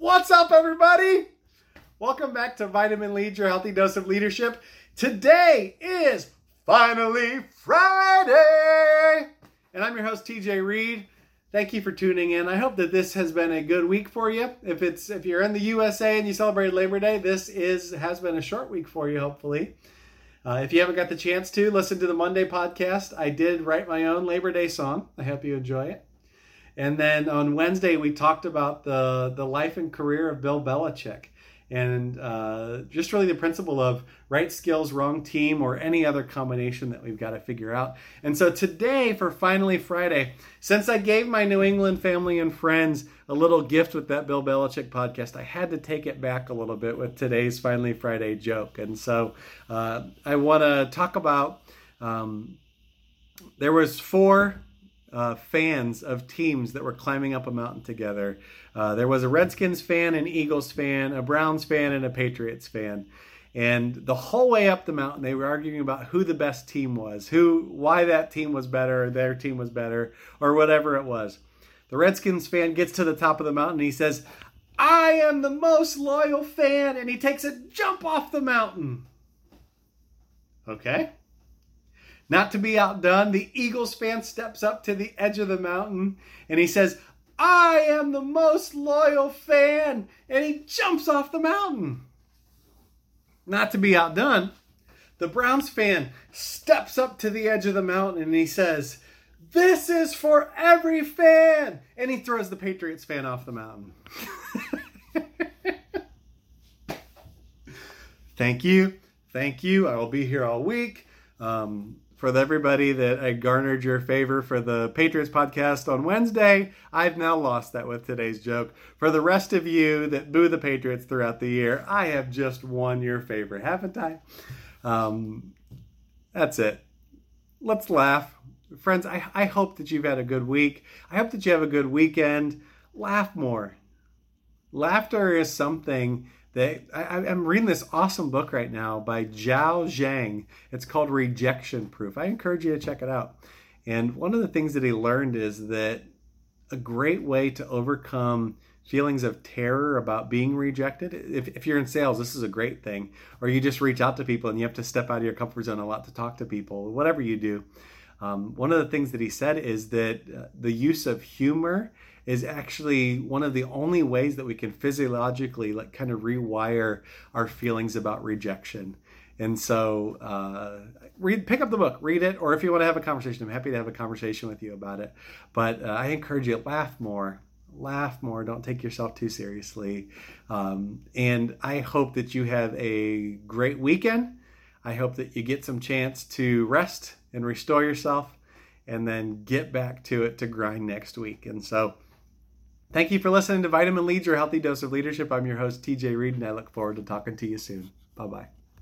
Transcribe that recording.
What's up, everybody? Welcome back to Vitamin Lead, your healthy dose of leadership. Today is finally Friday, and I'm your host, TJ Reed. Thank you for tuning in. I hope that this has been a good week for you. If it's if you're in the USA and you celebrate Labor Day, this is has been a short week for you, hopefully. Uh, if you haven't got the chance to listen to the Monday podcast, I did write my own Labor Day song. I hope you enjoy it. And then on Wednesday, we talked about the the life and career of Bill Belichick and uh, just really the principle of right skills, wrong team, or any other combination that we've got to figure out. And so today, for Finally Friday, since I gave my New England family and friends a little gift with that Bill Belichick podcast, I had to take it back a little bit with today's Finally Friday joke. And so uh, I want to talk about. Um, there was four uh, fans of teams that were climbing up a mountain together. Uh, there was a Redskins fan, an Eagles fan, a Browns fan, and a Patriots fan. And the whole way up the mountain, they were arguing about who the best team was, who, why that team was better, or their team was better, or whatever it was. The Redskins fan gets to the top of the mountain and he says, I am the most loyal fan. And he takes a jump off the mountain. Okay. Not to be outdone, the Eagles fan steps up to the edge of the mountain and he says, I am the most loyal fan. And he jumps off the mountain. Not to be outdone, the Browns fan steps up to the edge of the mountain and he says, This is for every fan. And he throws the Patriots fan off the mountain. Thank you. Thank you. I will be here all week. Um, for everybody that I garnered your favor for the Patriots podcast on Wednesday, I've now lost that with today's joke. For the rest of you that boo the Patriots throughout the year, I have just won your favor, haven't I? Um, that's it. Let's laugh. Friends, I, I hope that you've had a good week. I hope that you have a good weekend. Laugh more. Laughter is something they, I, am reading this awesome book right now by Jia Jiang. It's called Rejection Proof. I encourage you to check it out. And one of the things that he learned is that a great way to overcome feelings of terror about being rejected, if, if you're in sales, this is a great thing. Or you just reach out to people and you have to step out of your comfort zone a lot to talk to people, whatever you do. Um, one of the things that he said is that uh, the use of humor is actually one of the only ways that we can physiologically like kind of rewire our feelings about rejection. And so, uh, read, pick up the book, read it, or if you want to have a conversation, I'm happy to have a conversation with you about it. But uh, I encourage you to laugh more, laugh more. Don't take yourself too seriously. Um, and I hope that you have a great weekend. I hope that you get some chance to rest and restore yourself, and then get back to it to grind next week. And so. Thank you for listening to Vitamin Leads, your healthy dose of leadership. I'm your host, TJ Reed, and I look forward to talking to you soon. Bye bye.